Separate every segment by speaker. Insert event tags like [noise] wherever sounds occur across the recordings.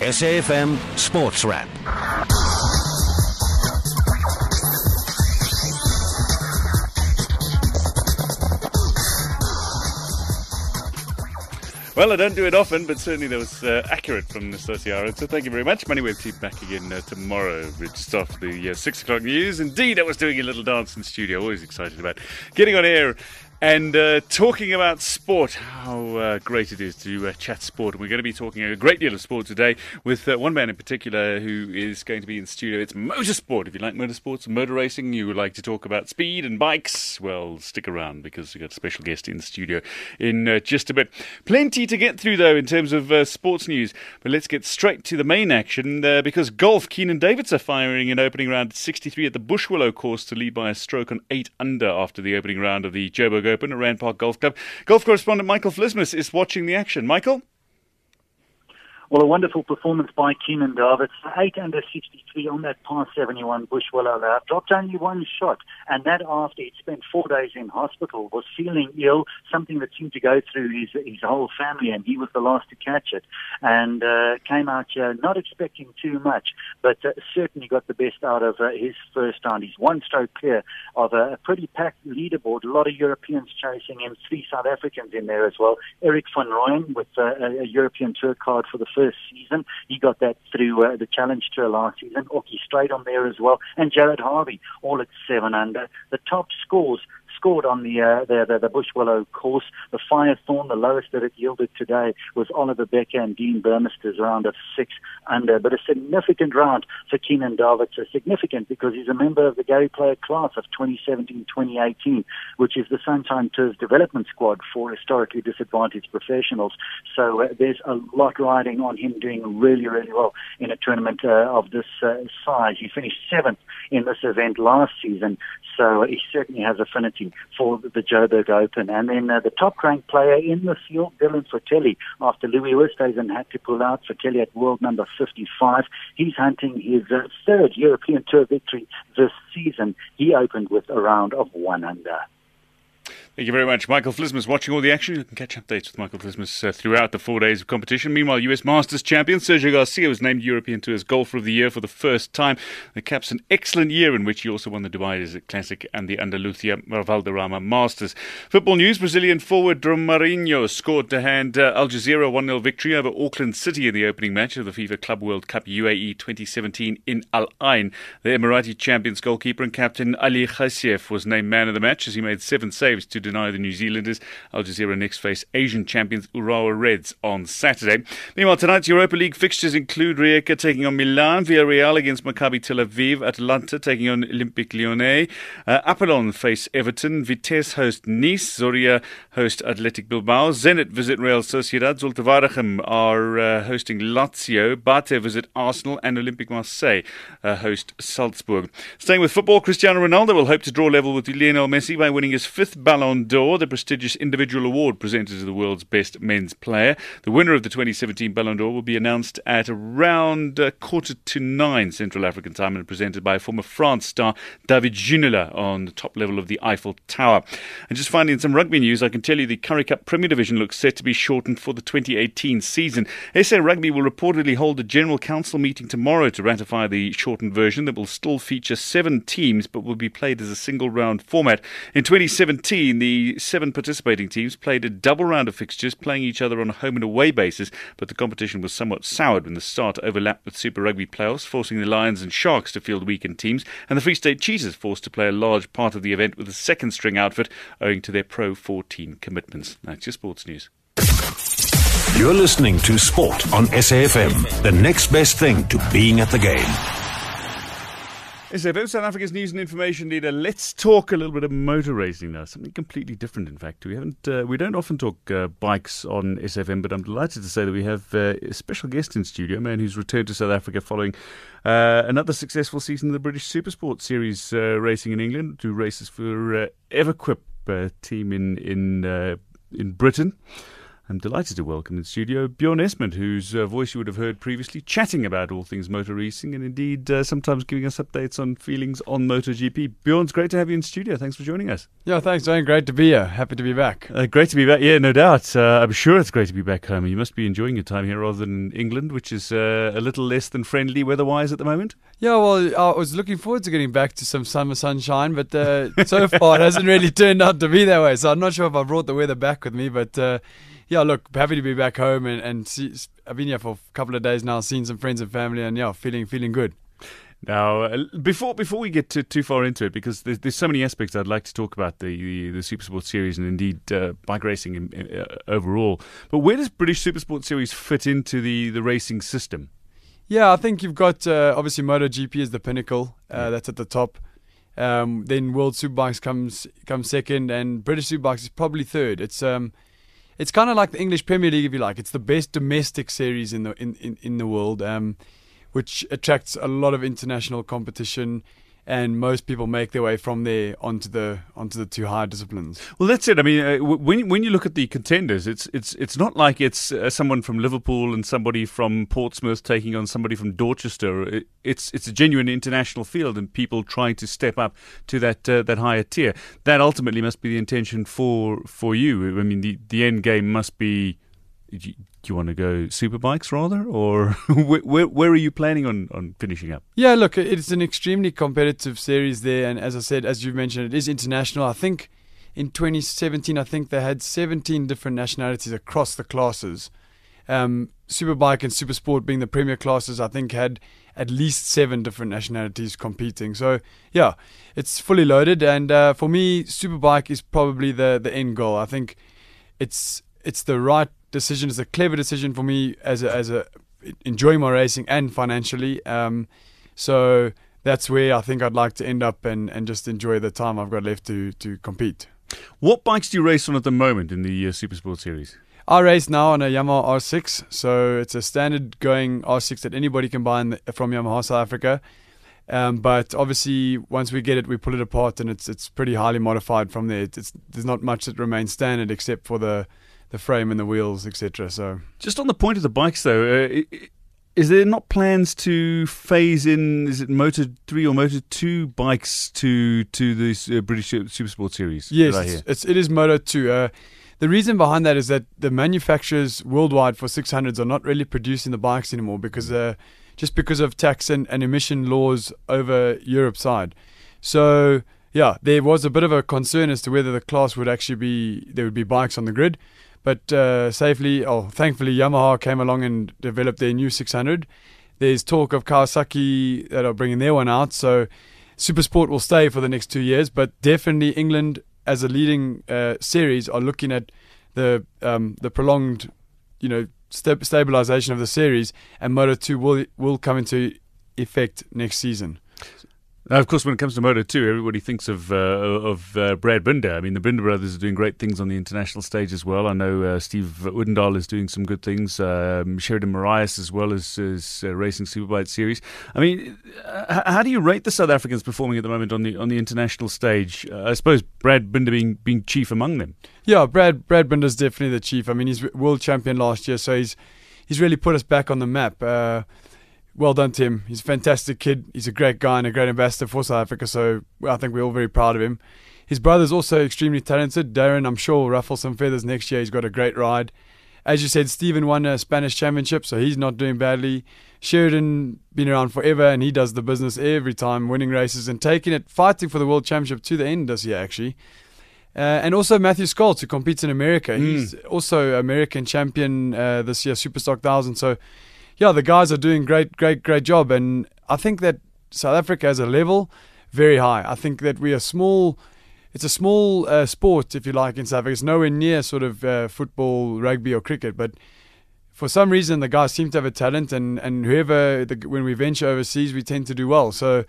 Speaker 1: SAFM Sports Wrap.
Speaker 2: Well, I don't do it often, but certainly that was uh, accurate from Nastasia Aron. So thank you very much. Moneyweb team back again uh, tomorrow. Just after the uh, 6 o'clock news. Indeed, I was doing a little dance in the studio. Always excited about getting on air and uh, talking about sport, how uh, great it is to uh, chat sport. We're going to be talking a great deal of sport today with uh, one man in particular who is going to be in the studio. It's motorsport. If you like motorsports motor racing, you would like to talk about speed and bikes, well, stick around because we've got a special guest in the studio in uh, just a bit. Plenty to get through, though, in terms of uh, sports news. But let's get straight to the main action because golf, Keenan Davidse firing in opening round 63 at the Bushwillow course to lead by a stroke on 8 under after the opening round of the Joburg Open at Rand Park Golf Club. Golf correspondent Michael Vlismus is watching the action. Michael?
Speaker 3: Well, a wonderful performance by Keenan Davidse. 8 under 63 on that par 71 Bushwillow lap. Dropped only one shot, and that after he'd spent four days in hospital, was feeling ill, something that seemed to go through his, his whole family, and he was the last to catch it. And uh, came out here not expecting too much, but uh, certainly got the best out of uh, his first round. He's one stroke clear of a, pretty packed leaderboard. A lot of Europeans chasing him, three South Africans in there as well. Erik van Rooyen with uh, a, a European Tour card for the first season. He got that through uh, the Challenge Tour last season. Aukie straight on there as well, and Jared Harvey all at seven under. The top scores scored on the, uh, the, the, the Bushwillow course. The Firethorn, the lowest that it yielded today was Oliver Bekker and Dean Burmester's round of six under. But a significant round for Keenan. So significant because he's a member of the Gary Player class of 2017-2018, which is the Sunshine Tours development squad for historically disadvantaged professionals. So uh, there's a lot riding on him doing really, really well in a tournament uh, of this uh, size. He finished seventh in this event last season, so he certainly has affinity for the Joburg Open. And then uh, the top ranked player in the field, Dylan Frittelli, after Louis Oosthuizen had to pull out, Frittelli at world number 55. He's hunting his uh, third European Tour victory this season. He opened with a round of one under.
Speaker 2: Thank you very much. Michael Vlismus watching all the action. You can catch updates with Michael Vlismus uh, throughout the four days of competition. Meanwhile, US Masters champion Sergio Garcia was named European Tour's Golfer of the Year for the first time. The caps an excellent year in which he also won the Dubai Desert Classic and the Andalusia Valderrama Masters. Football news Brazilian forward Romarinho scored to hand uh, Al Jazira 1 0 victory over Auckland City in the opening match of the FIFA Club World Cup UAE 2017 in Al Ain. The Emirati champions goalkeeper and captain Ali Khaseif was named man of the match as he made seven saves to deny the New Zealanders. Al Jazira next face Asian champions Urawa Reds on Saturday. Meanwhile, tonight's Europa League fixtures include Rijeka taking on Milan, Villarreal against Maccabi Tel Aviv, Atalanta taking on Olympique Lyonnais, uh, Apollon face Everton, Vitesse host Nice, Zorya host Athletic Bilbao, Zenit visit Real Sociedad, Zulte Waregem are uh, hosting Lazio, Bate visit Arsenal, and Olympique Marseille uh, host Salzburg. Staying with football, Cristiano Ronaldo will hope to draw level with Lionel Messi by winning his fifth Ballon D'Or, the prestigious individual award presented to the world's best men's player. The winner of the 2017 Ballon d'Or will be announced at around uh, quarter to nine Central African time and presented by former France star David Ginola on the top level of the Eiffel Tower. And just finally, in some rugby news, I can tell you the Currie Cup Premier Division looks set to be shortened for the 2018 season. SA Rugby will reportedly hold a General Council meeting tomorrow to ratify the shortened version that will still feature seven teams but will be played as a single round format. In 2017, the the seven participating teams played a double round of fixtures, playing each other on a home and away basis, but the competition was somewhat soured when the start overlapped with Super Rugby playoffs, forcing the Lions and Sharks to field weakened teams, and the Free State Cheetahs forced to play a large part of the event with a second string outfit owing to their Pro 14 commitments. That's your sports news.
Speaker 1: You're listening to Sport on SAFM, the next best thing to being at the game.
Speaker 2: SAFM, South Africa's news and information leader. Let's talk a little bit of motor racing now. Something completely different, in fact. We haven't, uh, we don't often talk uh, bikes on SAFM, but I'm delighted to say that we have uh, a special guest in studio, a man who's returned to South Africa following uh, another successful season of the British Supersport Series uh, racing in England. Two races for uh, Everquip team in in in Britain. I'm delighted to welcome in studio Bjorn Estment, whose uh, voice you would have heard previously, chatting about all things motor racing and indeed uh, sometimes giving us updates on feelings on MotoGP. Bjorn, it's great to have you in studio. Thanks for joining us.
Speaker 4: Yeah, thanks, Dwayne. Great to be here. Happy to be back.
Speaker 2: Uh, great to be back. Yeah, no doubt. Uh, I'm sure it's great to be back home. You must be enjoying your time here rather than England, which is uh, a little less than friendly weather-wise at the moment.
Speaker 4: Yeah, well, I was looking forward to getting back to some summer sunshine, but uh, so far it hasn't really [laughs] turned out to be that way. So I'm not sure if I brought the weather back with me, but yeah, look, happy to be back home and, and see, I've been here for a couple of days now, seen some friends and family, and yeah, feeling feeling good.
Speaker 2: Now, uh, before before we get too, too far into it, because there's, there's so many aspects I'd like to talk about the the, the Supersport series and indeed uh, bike racing in, in, uh, overall. But where does British Supersport series fit into the, the racing system?
Speaker 4: Yeah, I think you've got uh, obviously MotoGP is the pinnacle. Uh, that's at the top. Um, then World Superbikes comes comes second, and British Superbikes is probably third. It's um, it's kind of like the English Premier League, if you like. It's the best domestic series in the in, in, in the world, um, which attracts a lot of international competition and most people make their way from there onto the onto the two higher disciplines.
Speaker 2: Well, that's it. I mean, uh, when when you look at the contenders, it's it's it's not like it's uh, someone from Liverpool and somebody from Portsmouth taking on somebody from Dorchester. It, it's it's a genuine international field, and people trying to step up to that uh, that higher tier. That ultimately must be the intention for for you. I mean, the the end game must be do you want to go superbikes rather, or [laughs] where, where are you planning on, on finishing up?
Speaker 4: Yeah, look, it's an extremely competitive series there, and as I said, as you mentioned, it is international. I think in 2017, I think they had 17 different nationalities across the classes. Um, Superbike and Supersport being the premier classes, I think had at least seven different nationalities competing. So yeah, it's fully loaded, and uh, for me, Superbike is probably the the end goal. I think it's it's the right decision. It's a clever decision for me as a, as a enjoying my racing and financially. Um, so that's where I think I'd like to end up and, and just enjoy the time I've got left to to compete.
Speaker 2: What bikes do you race on at the moment in the uh, Supersport series?
Speaker 4: I race now on a Yamaha R6, so it's a standard going R6 that anybody can buy the, from Yamaha South Africa. Um, but obviously, once we get it, we pull it apart, and it's it's pretty highly modified from there. It's, there's not much that remains standard except for the the frame and the wheels, etc. So,
Speaker 2: just on the point of the bikes, though, uh, is there not plans to phase in? Is it Moto Three or Moto Two bikes to to this uh, British Supersport series?
Speaker 4: Yes, it's, it's, it is Moto Two. Uh, the reason behind that is that the manufacturers worldwide for 600s are not really producing the bikes anymore because uh, just because of tax and, and emission laws over Europe side. So yeah, there was a bit of a concern as to whether the class would actually be there would be bikes on the grid. But uh, safely, oh, thankfully, Yamaha came along and developed their new 600. There's talk of Kawasaki that are bringing their one out, so Supersport will stay for the next two years. But definitely, England as a leading uh, series are looking at the um, the prolonged, you know, st- stabilization of the series, and Moto 2 will will come into effect next season.
Speaker 2: Now, of course, when it comes to Moto 2, everybody thinks of uh, of uh, Brad Binder. I mean, the Binder brothers are doing great things on the international stage as well. I know uh, Steve Odendaal is doing some good things. Um, Sheridan Morais as well as, as uh, racing Superbike series. I mean, uh, how do you rate the South Africans performing at the moment on the on the international stage? Uh, I suppose Brad Binder being being chief among them.
Speaker 4: Yeah, Brad Brad Binder's definitely the chief. I mean, he's world champion last year, so he's he's really put us back on the map well done, Tim. He's a fantastic kid. He's a great guy and a great ambassador for South Africa. So I think we're all very proud of him. His brother's also extremely talented. Darren, I'm sure, will ruffle some feathers next year. He's got a great ride. As you said, Stephen won a Spanish championship, so he's not doing badly. Sheridan been around forever, and he does the business every time, winning races and taking it, fighting for the world championship to the end this year, actually. Uh, and also Matthew Scholtz, who competes in America. Mm. He's also American champion uh, this year, Superstock 1000. So yeah, the guys are doing great, great, great job. And I think that South Africa has a level very high. I think that we are small. It's a small uh, sport, if you like, in South Africa. It's nowhere near sort of uh, football, rugby, or cricket. But for some reason, the guys seem to have a talent, and and whoever the, when we venture overseas, we tend to do well. So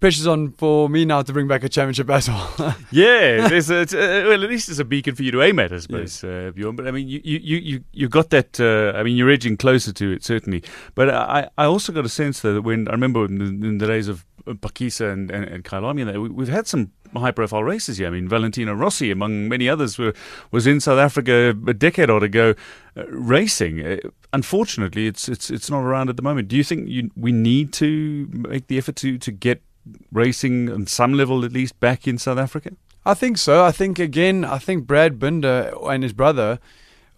Speaker 4: pressure's on for me now to bring back a championship as [laughs] well.
Speaker 2: yeah, there's a, uh, well, at least there's a beacon for you to aim at, I suppose, yeah. uh, Bjorn. But I mean, you you you you got that. Uh, I mean, you're edging closer to it certainly. But I I also got a sense that when I remember in the, in the days of Phakisa and and, and Kyalami, we've had some high profile races here. I mean, Valentino Rossi, among many others, were, was in South Africa a decade or ago uh, racing. Uh, unfortunately, it's, it's, it's not around at the moment. Do you think you, we need to make the effort to, to get racing on some level at least back in South Africa?
Speaker 4: I think so. I think, again, I think Brad Binder and his brother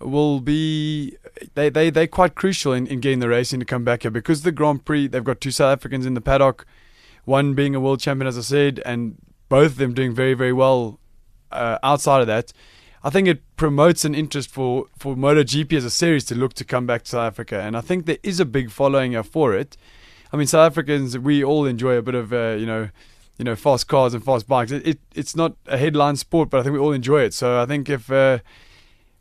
Speaker 4: will be they they they're quite crucial in, in getting the racing to come back here because the Grand Prix they've got two South Africans in the paddock, one being a world champion as I said, and both of them doing very very well uh, outside of that. I think it promotes an interest for for MotoGP as a series to look to come back to South Africa, and I think there is a big following for it. I mean, South Africans we all enjoy a bit of uh, you know. You know, fast cars and fast bikes. It, it, it's not a headline sport, but I think we all enjoy it. So I think if uh,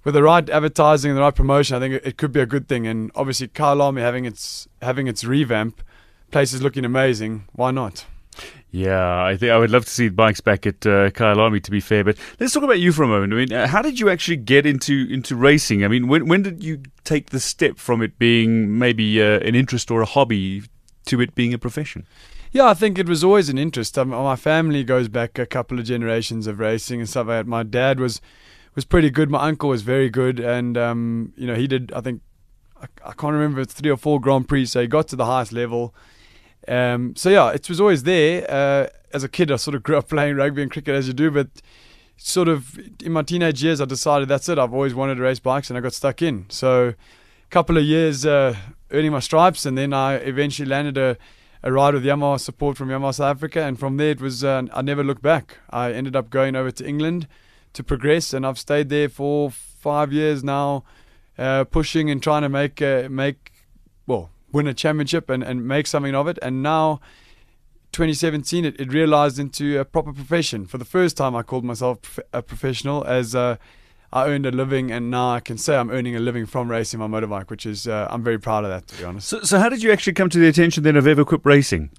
Speaker 4: with the right advertising and the right promotion, I think it, it could be a good thing. And obviously, Kyalami having its having its revamp, place is looking amazing. Why not?
Speaker 2: Yeah, I think I would love to see bikes back at uh, Kyalami. To be fair, but let's talk about you for a moment. I mean, uh, how did you actually get into into racing? I mean, when when did you take the step from it being maybe uh, an interest or a hobby to it being a profession?
Speaker 4: Yeah, I think it was always an interest. Um, my family goes back a couple of generations of racing and stuff like that. My dad was was pretty good. My uncle was very good, and um, you know he did. I think I, I can't remember three or four Grand Prix, so he got to the highest level. Um, so yeah, it was always there. Uh, as a kid, I sort of [laughs] grew up playing rugby and cricket as you do, but sort of in my teenage years, I decided that's it. I've always wanted to race bikes, and I got stuck in. So couple of years uh, earning my stripes, and then I eventually landed a a ride with Yamaha support from Yamaha South Africa, and from there it was uh, I never looked back. I ended up going over to England to progress, and I've stayed there for five years now, uh, pushing and trying to make uh, make well win a championship and, and make something of it. And now, 2017, it, it realized into a proper profession. For the first time, I called myself a professional as uh, I earned a living, and now I can say I'm earning a living from racing my motorbike, which is uh, I'm very proud of that, to be honest.
Speaker 2: So, so how did you actually come to the attention then of EverQuip Racing?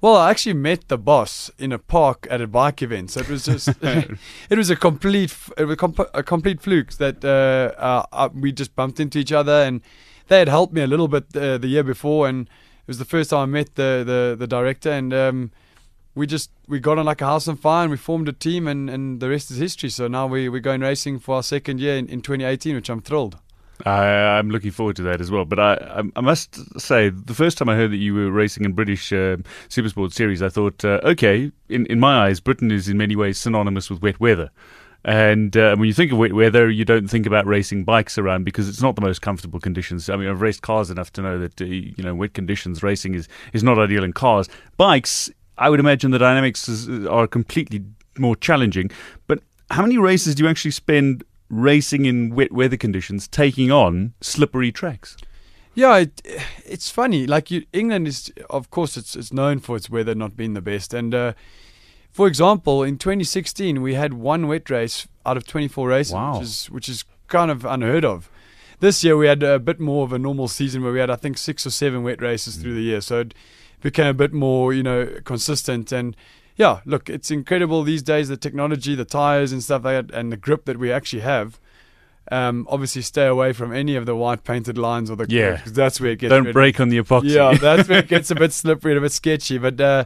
Speaker 4: Well, I actually met the boss in a park at a bike event, so it was just [laughs] [laughs] it was a complete it was a complete fluke that uh, uh, uh, we just bumped into each other, and they had helped me a little bit uh, the year before, and it was the first time I met the the, the director, and um, we just we got on like a house on fire, and we formed a team, and, and the rest is history. So now we we're going racing for our second year in, in 2018, which I'm thrilled.
Speaker 2: I, am looking forward to that as well. But I, I, must say, the first time I heard that you were racing in British uh, Supersport Series, I thought, uh, okay, in, in my eyes, Britain is in many ways synonymous with wet weather. And uh, when you think of wet weather, you don't think about racing bikes around because it's not the most comfortable conditions. I mean, I've raced cars enough to know that uh, you know wet conditions racing is is not ideal in cars. Bikes, I would imagine the dynamics is, are completely more challenging. But how many races do you actually spend racing in wet weather conditions, taking on slippery tracks.
Speaker 4: Yeah, it, it's funny. Like you, England is, of course, it's it's known for its weather not being the best. And uh, for example, in 2016, we had one wet race out of 24 races, wow. which is which is kind of unheard of. This year we had a bit more of a normal season where we had, I think, six or seven wet races mm. through the year. So it became a bit more, you know, consistent and yeah, look, it's incredible these days the technology, the tires and stuff like that, and the grip that we actually have. Um, obviously, stay away from any of the white painted lines or the
Speaker 2: yeah.
Speaker 4: Because that's where it gets.
Speaker 2: Don't break on the epoxy.
Speaker 4: Yeah, that's where it gets a [laughs] bit slippery and a bit sketchy. But uh,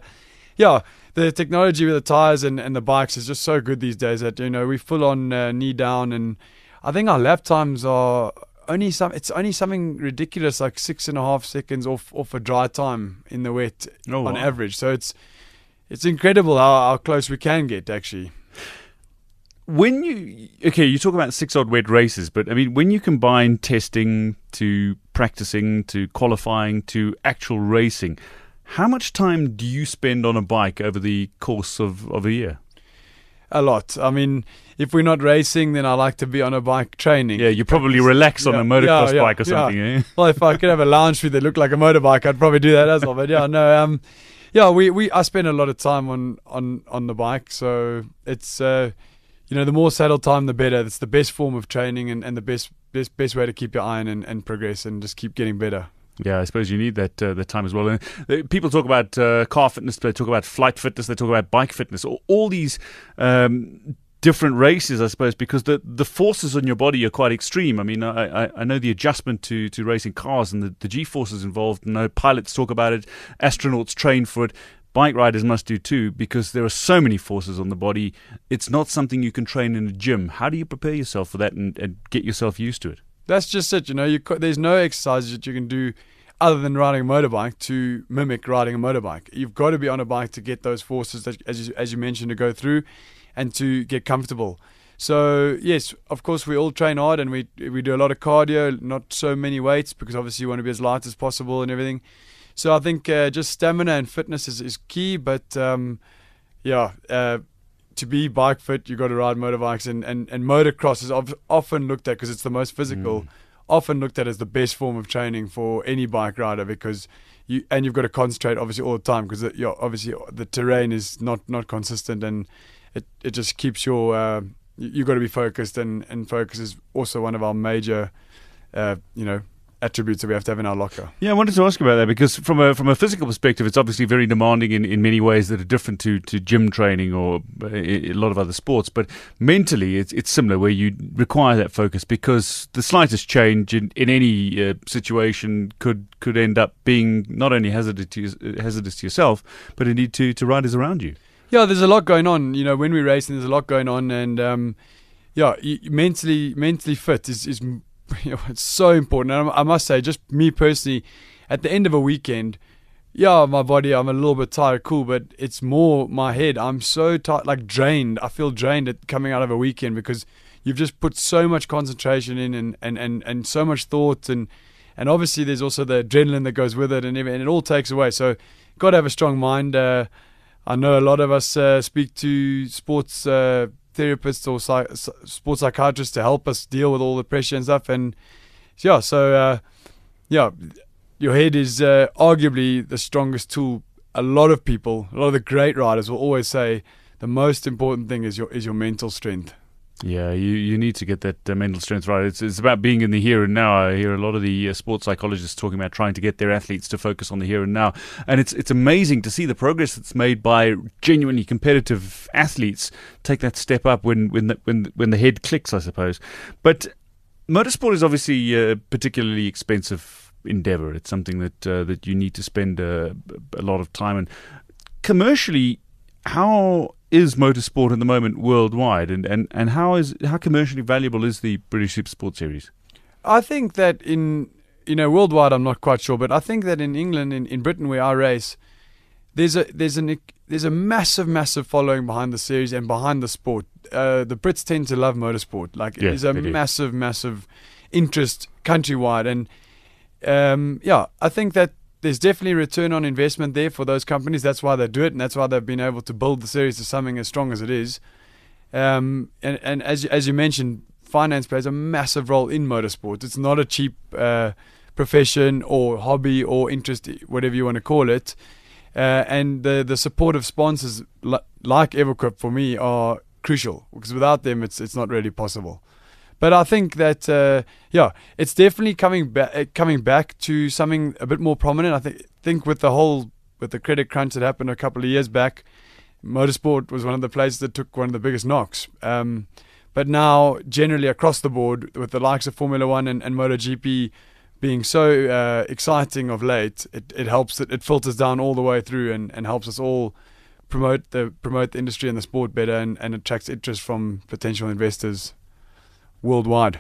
Speaker 4: yeah, the technology with the tires and, and the bikes is just so good these days that you know we full on uh, knee down, and I think our lap times are only some. It's only something ridiculous like six and a half seconds off off a dry time in the wet oh, on wow. average. So it's it's incredible how, how close we can get actually.
Speaker 2: When you okay, you talk about six odd wet races, but I mean when you combine testing to practicing to qualifying to actual racing, how much time do you spend on a bike over the course of, of a year?
Speaker 4: A lot. I mean, if we're not racing, then I like to be on a bike training.
Speaker 2: Yeah, you probably relax on yeah, a motocross yeah, yeah, bike or something. Eh? [laughs]
Speaker 4: Well, if I could have a lounge suite that looked like a motorbike, I'd probably do that as well. But yeah, no. Um, yeah, we, we I spend a lot of time on on on the bike, so it's uh, you know the more saddle time the better. It's the best form of training and, and the best best best way to keep your iron and, and progress and just keep getting better.
Speaker 2: Yeah, I suppose you need that uh, time as well. And uh, people talk about uh, car fitness, they talk about flight fitness, they talk about bike fitness. All, all these um, different races, I suppose, because the, the forces on your body are quite extreme. I mean, I, I know the adjustment to, to racing cars and the, the G forces involved. I know pilots talk about it, astronauts train for it. bike riders must do too because there are so many forces on the body. It's not something you can train in a gym. How do you prepare yourself for that and, and get yourself used to it?
Speaker 4: That's just it. You know, you there's no exercises that you can do other than riding a motorbike to mimic riding a motorbike. You've got to be on a bike to get those forces, that, as you, as you mentioned, to go through and to get comfortable. So yes, of course we all train hard and we we do a lot of cardio, not so many weights because obviously you want to be as light as possible and everything. So I think uh, just stamina and fitness is, is key, but um, yeah, uh, to be bike fit, you've got to ride motorbikes and and and motocross is often looked at because it's the most physical. Mm. Often looked at as the best form of training for any bike rider because you and you've got to concentrate obviously all the time because you obviously the terrain is not not consistent and it it just keeps your uh, you've got to be focused, and, and focus is also one of our major, uh, you know, attributes that we have to have in our locker.
Speaker 2: Yeah, I wanted to ask about that because from a from a physical perspective, it's obviously very demanding in, in many ways that are different to, to gym training or uh, a lot of other sports. But mentally, it's it's similar where you require that focus because the slightest change in, in any uh, situation could could end up being not only hazardous to, hazardous to yourself, but indeed to to riders around you.
Speaker 4: Yeah, there's a lot going on. You know, when we're racing, there's a lot going on, and um, yeah, mentally mentally fit is is [laughs] you know, it's so important. I must say, just me personally, at the end of a weekend, yeah, my body, I'm a little bit tired, cool, but it's more my head. I'm so tired, like drained. I feel drained at coming out of a weekend because you've just put so much concentration in and, and, and, and so much thought and and obviously there's also the adrenaline that goes with it and, and it all takes away. So got to have a strong mind. Uh, I know a lot of us uh, speak to sports uh, therapists or psych- sports psychiatrists to help us deal with all the pressure and stuff. And yeah, so uh, yeah, your head is uh, arguably the strongest tool. A lot of people, a lot of the great riders will always say the most important thing is your is your mental strength.
Speaker 2: Yeah, you, you need to get that uh, mental strength right. It's, it's about being in the here and now. I hear a lot of the uh, sports psychologists talking about trying to get their athletes to focus on the here and now, and it's it's amazing to see the progress that's made by genuinely competitive athletes take that step up when when the, when when the head clicks, I suppose. But motorsport is obviously a particularly expensive endeavor. It's something that uh, that you need to spend a, uh, a lot of time and commercially. How is motorsport at the moment worldwide, and, and, and how is how commercially valuable is the British Super Sport Series?
Speaker 4: I think that in you know worldwide, I'm not quite sure, but I think that in England, in, in Britain, where I race, there's a there's an there's a massive massive following behind the series and behind the sport. Uh, the Brits tend to love motorsport. Like yeah, it is a massive massive interest countrywide, and um, yeah, I think that there's definitely return on investment there for those companies. That's why they do it, and that's why they've been able to build the series to something as strong as it is. Um, and, and as as you mentioned, finance plays a massive role in motorsport. It's not a cheap uh, profession or hobby or interest, whatever you want to call it. Uh, and the the support of sponsors like Everquip for me are crucial because without them, it's it's not really possible. But I think that uh, yeah, it's definitely coming back uh, coming back to something a bit more prominent. I think think with the whole with the credit crunch that happened a couple of years back, motorsport was one of the places that took one of the biggest knocks. Um, but now, generally across the board, with the likes of Formula One and, and MotoGP being so uh, exciting of late, it, it helps that it filters down all the way through and, and helps us all promote the promote the industry and the sport better and, and attracts interest from potential investors worldwide.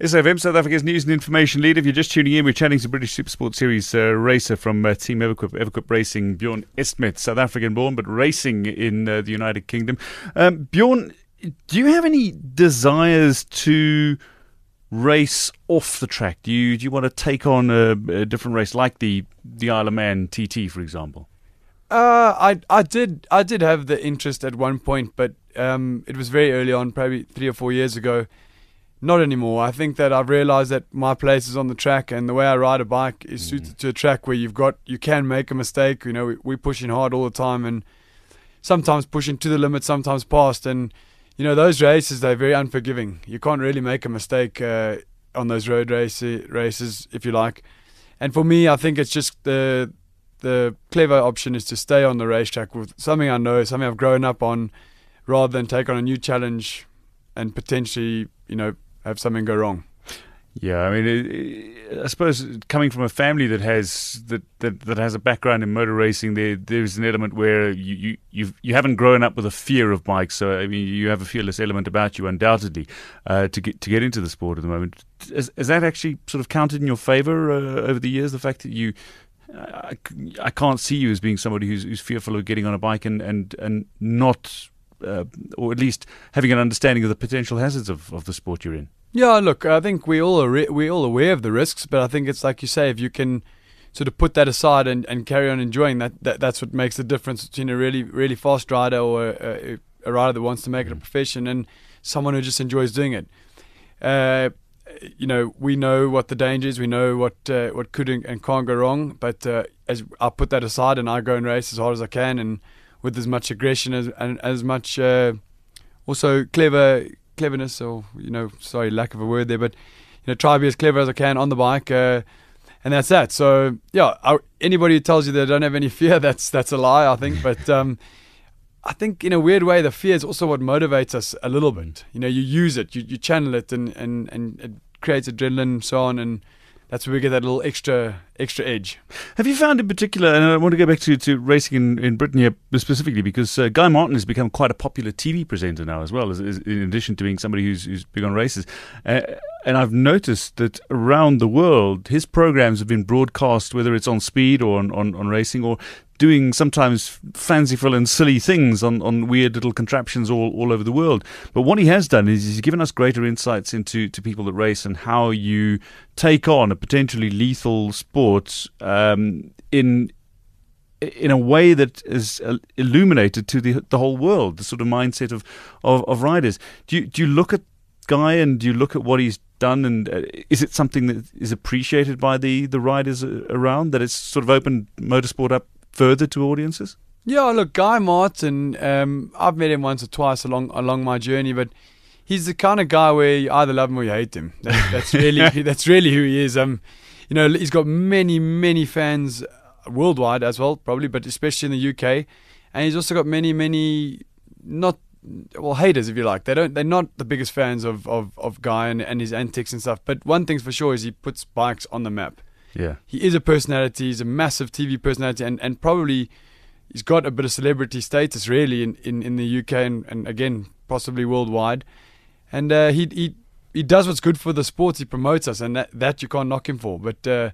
Speaker 2: SAFM, South Africa's news and information leader. If you're just tuning in, we're chatting to British Super Supersport Series uh, racer from uh, Team Everquip, Everquip Racing, Bjorn Estment, South African born, but racing in uh, the United Kingdom. Um, Bjorn, do you have any desires to race off the track? Do you do you want to take on a, a different race like the the Isle of Man TT, for example?
Speaker 4: Uh, I I did I did have the interest at one point, but um, it was very early on, probably three or four years ago. Not anymore. I think that I've realized that my place is on the track, and the way I ride a bike is mm. suited to a track where you've got you can make a mistake. You know, we, we're pushing hard all the time, and sometimes pushing to the limit, sometimes past, and you know those races they're very unforgiving. You can't really make a mistake uh, on those road race, races, if you like. And for me, I think it's just the the clever option is to stay on the racetrack with something I know, something I've grown up on rather than take on a new challenge and potentially, you know, have something go wrong.
Speaker 2: Yeah, I mean, it, I suppose coming from a family that has that, that, that has a background in motor racing, there there's an element where you you you've, you haven't grown up with a fear of bikes, so I mean, you have a fearless element about you, undoubtedly, uh, to get to get into the sport at the moment. Has, has that actually sort of counted in your favour uh, over the years? The fact that you I, I can't see you as being somebody who's, who's fearful of getting on a bike and and and not, uh, or at least having an understanding of the potential hazards of, of the sport you're in.
Speaker 4: Yeah, look, I think we all are we all aware of the risks, but I think it's like you say, if you can sort of put that aside and, and carry on enjoying that, that, that's what makes the difference between a really really fast rider or a, a rider that wants to make it a mm. profession and someone who just enjoys doing it. Uh, you know, we know what the dangers, we know what uh, what could and can't go wrong. But uh, as I put that aside and I go and race as hard as I can and with as much aggression as and as much uh, also clever cleverness, or you know, sorry, lack of a word there, but you know, try to be as clever as I can on the bike, uh, and that's that. So yeah, I, anybody who tells you they don't have any [laughs] fear, that's that's a lie, I think. But um, I think in a weird way, the fear is also what motivates us a little bit. You know, you use it, you, you channel it, and, and and it creates adrenaline, and so on, and that's where we get that little extra extra edge.
Speaker 2: Have you found in particular, and I want to go back to, to racing in, in Britain here specifically, because uh, Guy Martin has become quite a popular TV presenter now as well, as, as in addition to being somebody who's, who's big on races. Uh, and I've noticed that around the world, his programs have been broadcast, whether it's on speed or on, on, on racing, or doing sometimes fanciful and silly things on, on weird little contraptions all, all over the world. But what he has done is he's given us greater insights into to people that race and how you take on a potentially lethal sport um, in in a way that is illuminated to the the whole world, the sort of mindset of, of, of riders. Do you, do you look at Guy and do you look at what he's done and uh, is it something that is appreciated by the, the riders around that it's sort of opened motorsport up further to audiences?
Speaker 4: Yeah, look, Guy Martin, um, I've met him once or twice along along my journey, but he's the kind of guy where you either love him or you hate him. That, [laughs] that's really [laughs] that's really who he is. Um, you know, he's got many many fans worldwide as well, probably, but especially in the UK, and he's also got many many not well haters if you like. They don't they're not the biggest fans of of, of Guy and, and his antics and stuff. But one thing's for sure is he puts bikes on the map.
Speaker 2: Yeah.
Speaker 4: He is a personality. He's a massive TV personality, and, and probably he's got a bit of celebrity status, really, in, in, in the UK and, and again, possibly worldwide. And uh, he, he he does what's good for the sports. He promotes us, and that, that you can't knock him for. But uh,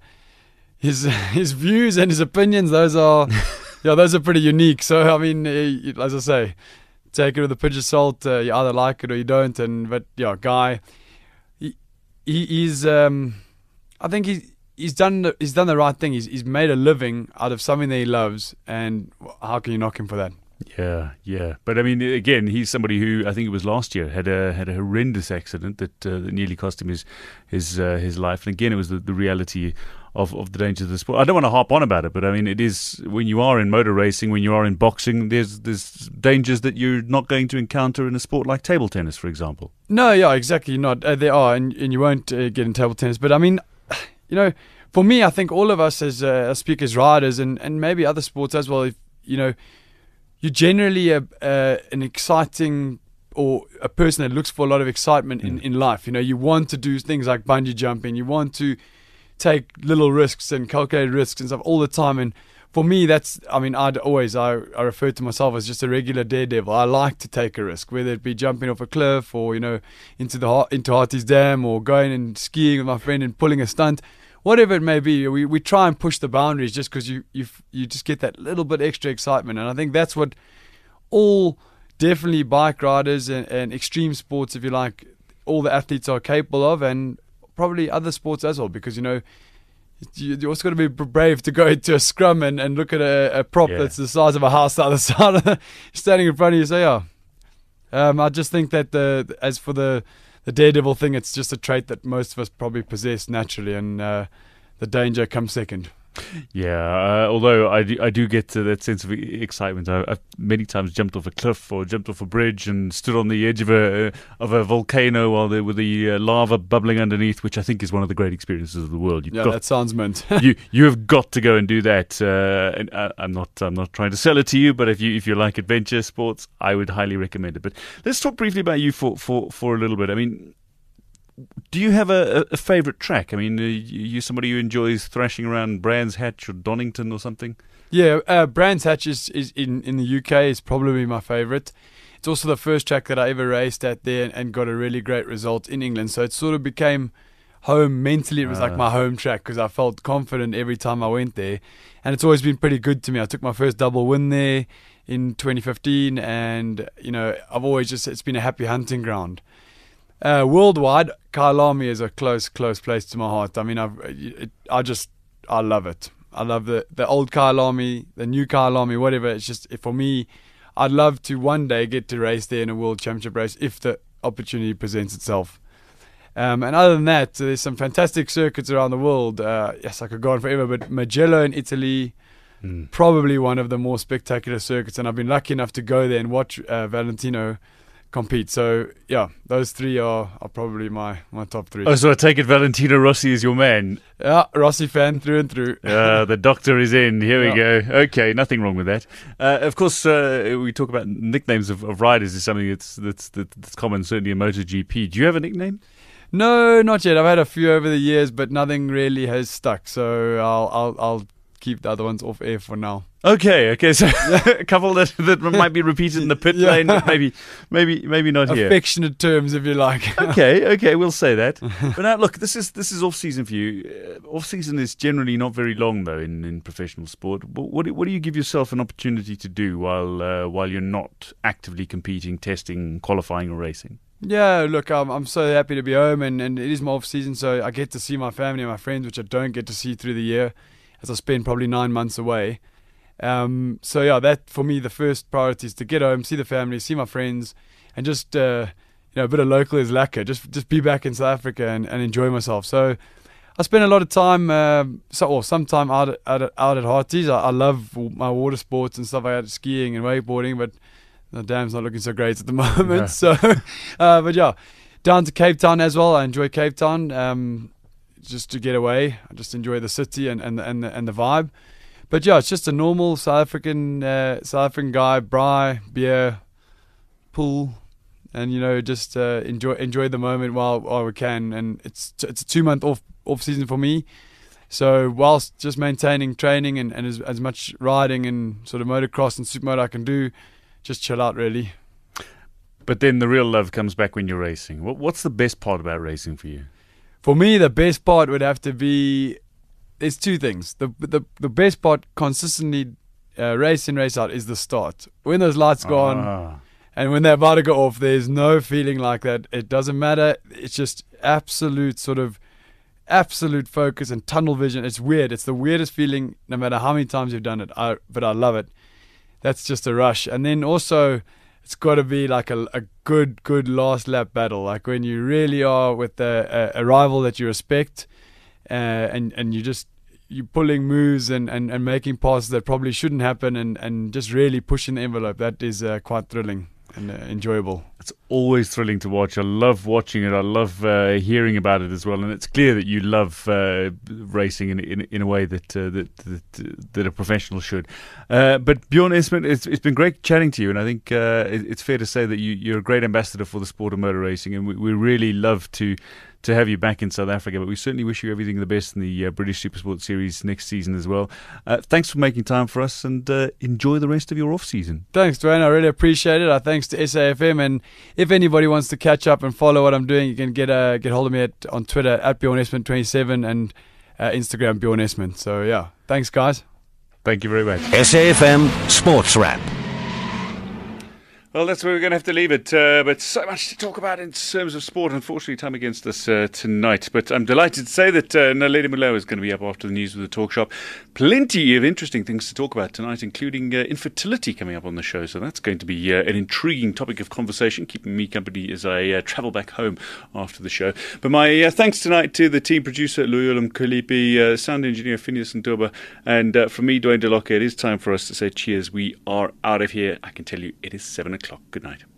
Speaker 4: his [laughs] his views and his opinions, those are [laughs] yeah, those are pretty unique. So I mean, as I say, take it with a pinch of salt. Uh, you either like it or you don't. And but yeah, guy, he, he he's um, I think he he's done he's done the right thing. He's he's made a living out of something that he loves, and how can you knock him for that?
Speaker 2: Yeah, yeah, but I mean, again, he's somebody who I think it was last year had a had a horrendous accident that, uh, that nearly cost him his his uh, his life. And again, it was the, the reality of, of the dangers of the sport. I don't want to harp on about it, but I mean, it is when you are in motor racing, when you are in boxing, there's there's dangers that you're not going to encounter in a sport like table tennis, for example.
Speaker 4: No, yeah, exactly. Not uh, there are, and, and you won't uh, get in table tennis. But I mean, [sighs] you know, for me, I think all of us as, uh, speakers, riders, and, and maybe other sports as well, if, you know, you're generally a, uh, an exciting or a person that looks for a lot of excitement in, mm. in life. You know, you want to do things like bungee jumping, you want to take little risks and calculated risks and stuff all the time. And for me, that's, I mean, I'd always, I, I refer to myself as just a regular daredevil. I like to take a risk, whether it be jumping off a cliff or, you know, into the, into Harties Dam or going and skiing with my friend and pulling a stunt whatever it may be, we, we try and push the boundaries just because you, you you just get that little bit extra excitement, and I think that's what all definitely bike riders and, and extreme sports, if you like, all the athletes are capable of, and probably other sports as well, because you know. You also got to be brave to go [laughs] into a scrum and, and look at a, a prop yeah. that's the size of a house the other [laughs] side, of standing in front of you. Say, yeah. Um, I just think that the as for the the daredevil thing, it's just a trait that most of us probably possess naturally, and uh, the danger comes second.
Speaker 2: Yeah, uh, although I do, I do get that sense of excitement. I, have many times jumped off a cliff or jumped off a bridge and stood on the edge of a of a volcano while there with the uh, lava bubbling underneath, which I think is one of the great experiences of the world.
Speaker 4: You've yeah, got, that sounds meant. [laughs]
Speaker 2: you [laughs] you have got to go and do that. Uh, and I, am not I'm not trying to sell it to you, but if you if you like adventure sports, I would highly recommend it. But let's talk briefly about you for for for a little bit. I mean do you have a, a favourite track? I mean, are you somebody who enjoys thrashing around Brands Hatch or Donington or something?
Speaker 4: Yeah, uh, Brands Hatch is, is in, in the UK is probably my favourite. It's also the first track that I ever raced at there and got a really great result in England. So it sort of became home mentally. It was like ah. my home track because I felt confident every time I went there, and it's always been pretty good to me. I took my first double win there in 2015, and you know I've always just it's been a happy hunting ground. Uh, worldwide, Kyalami is a close, close place to my heart. I mean, I've, it, I just, I love it. I love the the old Kyalami, the new Kyalami, whatever. It's just for me. I'd love to one day get to race there in a world championship race if the opportunity presents itself. Um, and other than that, there's some fantastic circuits around the world. Uh, yes, I could go on forever, but Mugello in Italy, mm. probably one of the more spectacular circuits. And I've been lucky enough to go there and watch uh, Valentino compete. So yeah, those three are, are probably my, my top three.
Speaker 2: Oh, so I take it Valentino Rossi is your man.
Speaker 4: Yeah, Rossi fan through and through.
Speaker 2: uh, the doctor is in. Here yeah. we go. Okay, nothing wrong with that. Uh, of course, uh, we talk about nicknames of, of riders is something that's, that's that's common certainly in MotoGP. Do you have a nickname?
Speaker 4: No, not yet. I've had a few over the years, but nothing really has stuck. So I'll I'll, I'll keep the other ones off air for now.
Speaker 2: Okay, okay. So [laughs] a [laughs] couple that, that might be repeated in the pit [laughs] yeah. lane, but maybe, maybe, maybe not
Speaker 4: here. Affectionate terms, if you like.
Speaker 2: okay, okay, we'll say that. But now, look, this is this is off season for you. Uh, off season is generally not very long though in, in professional sport. What, what, what do you give yourself an opportunity to do while uh, while you're not actively competing, testing, qualifying, or racing?
Speaker 4: Yeah, look, I'm I'm so happy to be home, and, and it is my off season, so I get to see my family and my friends, which I don't get to see through the year, as I spend probably nine months away. Um, so yeah, that for me the first priority is to get home, see the family, see my friends, and just uh, you know a bit of local is lekker. Just just be back in South Africa and, and enjoy myself. So I spend a lot of time, uh, so or some time out at, out at, out at Harties. I, I, love my water sports and stuff like that, skiing and wakeboarding, but the dam's not looking so great at the [laughs] moment. Yeah. So, [laughs] uh, but yeah, down to Cape Town as well. I enjoy Cape Town. Um, just to get away. I just enjoy the city and and and the, and the vibe but yeah, it's just a normal South African uh, South African guy, braai, beer, pool, and you know just uh, enjoy enjoy the moment while while we can. And it's it's a two month off off season for me. So whilst just maintaining training and, and as, as much riding and sort of motocross and supermoto I can do, just chill out really.
Speaker 2: But then the real love comes back when you're racing. What, what's the best part about racing for you?
Speaker 4: For me, the best part would have to be there's two things. The the the best part consistently uh, race in race out is the start. When those lights go on ah. and when they're about to go off, there's no feeling like that. It doesn't matter. It's just absolute sort of absolute focus and tunnel vision. It's weird. It's the weirdest feeling. No matter how many times you've done it, I, but I love it. That's just a rush. And then also, it's got to be like a, a good good last lap battle. Like when you really are with a, a, a rival that you respect uh, and and you just you're pulling moves and, and, and making passes that probably shouldn't happen and, and just really pushing the envelope. That is uh, quite thrilling and uh, enjoyable.
Speaker 2: It's always thrilling to watch. I love watching it. I love uh, hearing about it as well. And it's clear that you love uh, racing in, in, in a way that uh, that, that, that a professional should. Uh, but Bjorn Estment, it's, it's been great chatting to you, and I think uh, it, it's fair to say that you, you're a great ambassador for the sport of motor racing, and we, we really love to to have you back in South Africa. But we certainly wish you everything the best in the uh, British Supersport Series next season as well. Uh, thanks for making time for us and uh, enjoy the rest of your off season.
Speaker 4: Thanks, Dwayne. I really appreciate it. Uh, thanks to SAFM. And if anybody wants to catch up and follow what I'm doing, you can get uh, get hold of me at, on Twitter at Bjorn Estment27 and uh, Instagram Bjorn Estment. So, yeah, thanks, guys.
Speaker 2: Thank you very much.
Speaker 1: SAFM Sports Wrap.
Speaker 2: Well, that's where we're going to have to leave it. Uh, but so much to talk about in terms of sport. Unfortunately, time against us uh, tonight. But I'm delighted to say that uh, Naledi Moloi is going to be up after the news with the talk shop. Plenty of interesting things to talk about tonight, including uh, infertility coming up on the show. So that's going to be uh, an intriguing topic of conversation, keeping me company as I uh, travel back home after the show. But my uh, thanks tonight to the team producer, Luyulam Kalipi, sound engineer, Phineas Ndoba, and from me, Dwayne Delocker. It is time for us to say cheers. We are out of here. I can tell you it is 7 o'clock o'clock. Good night.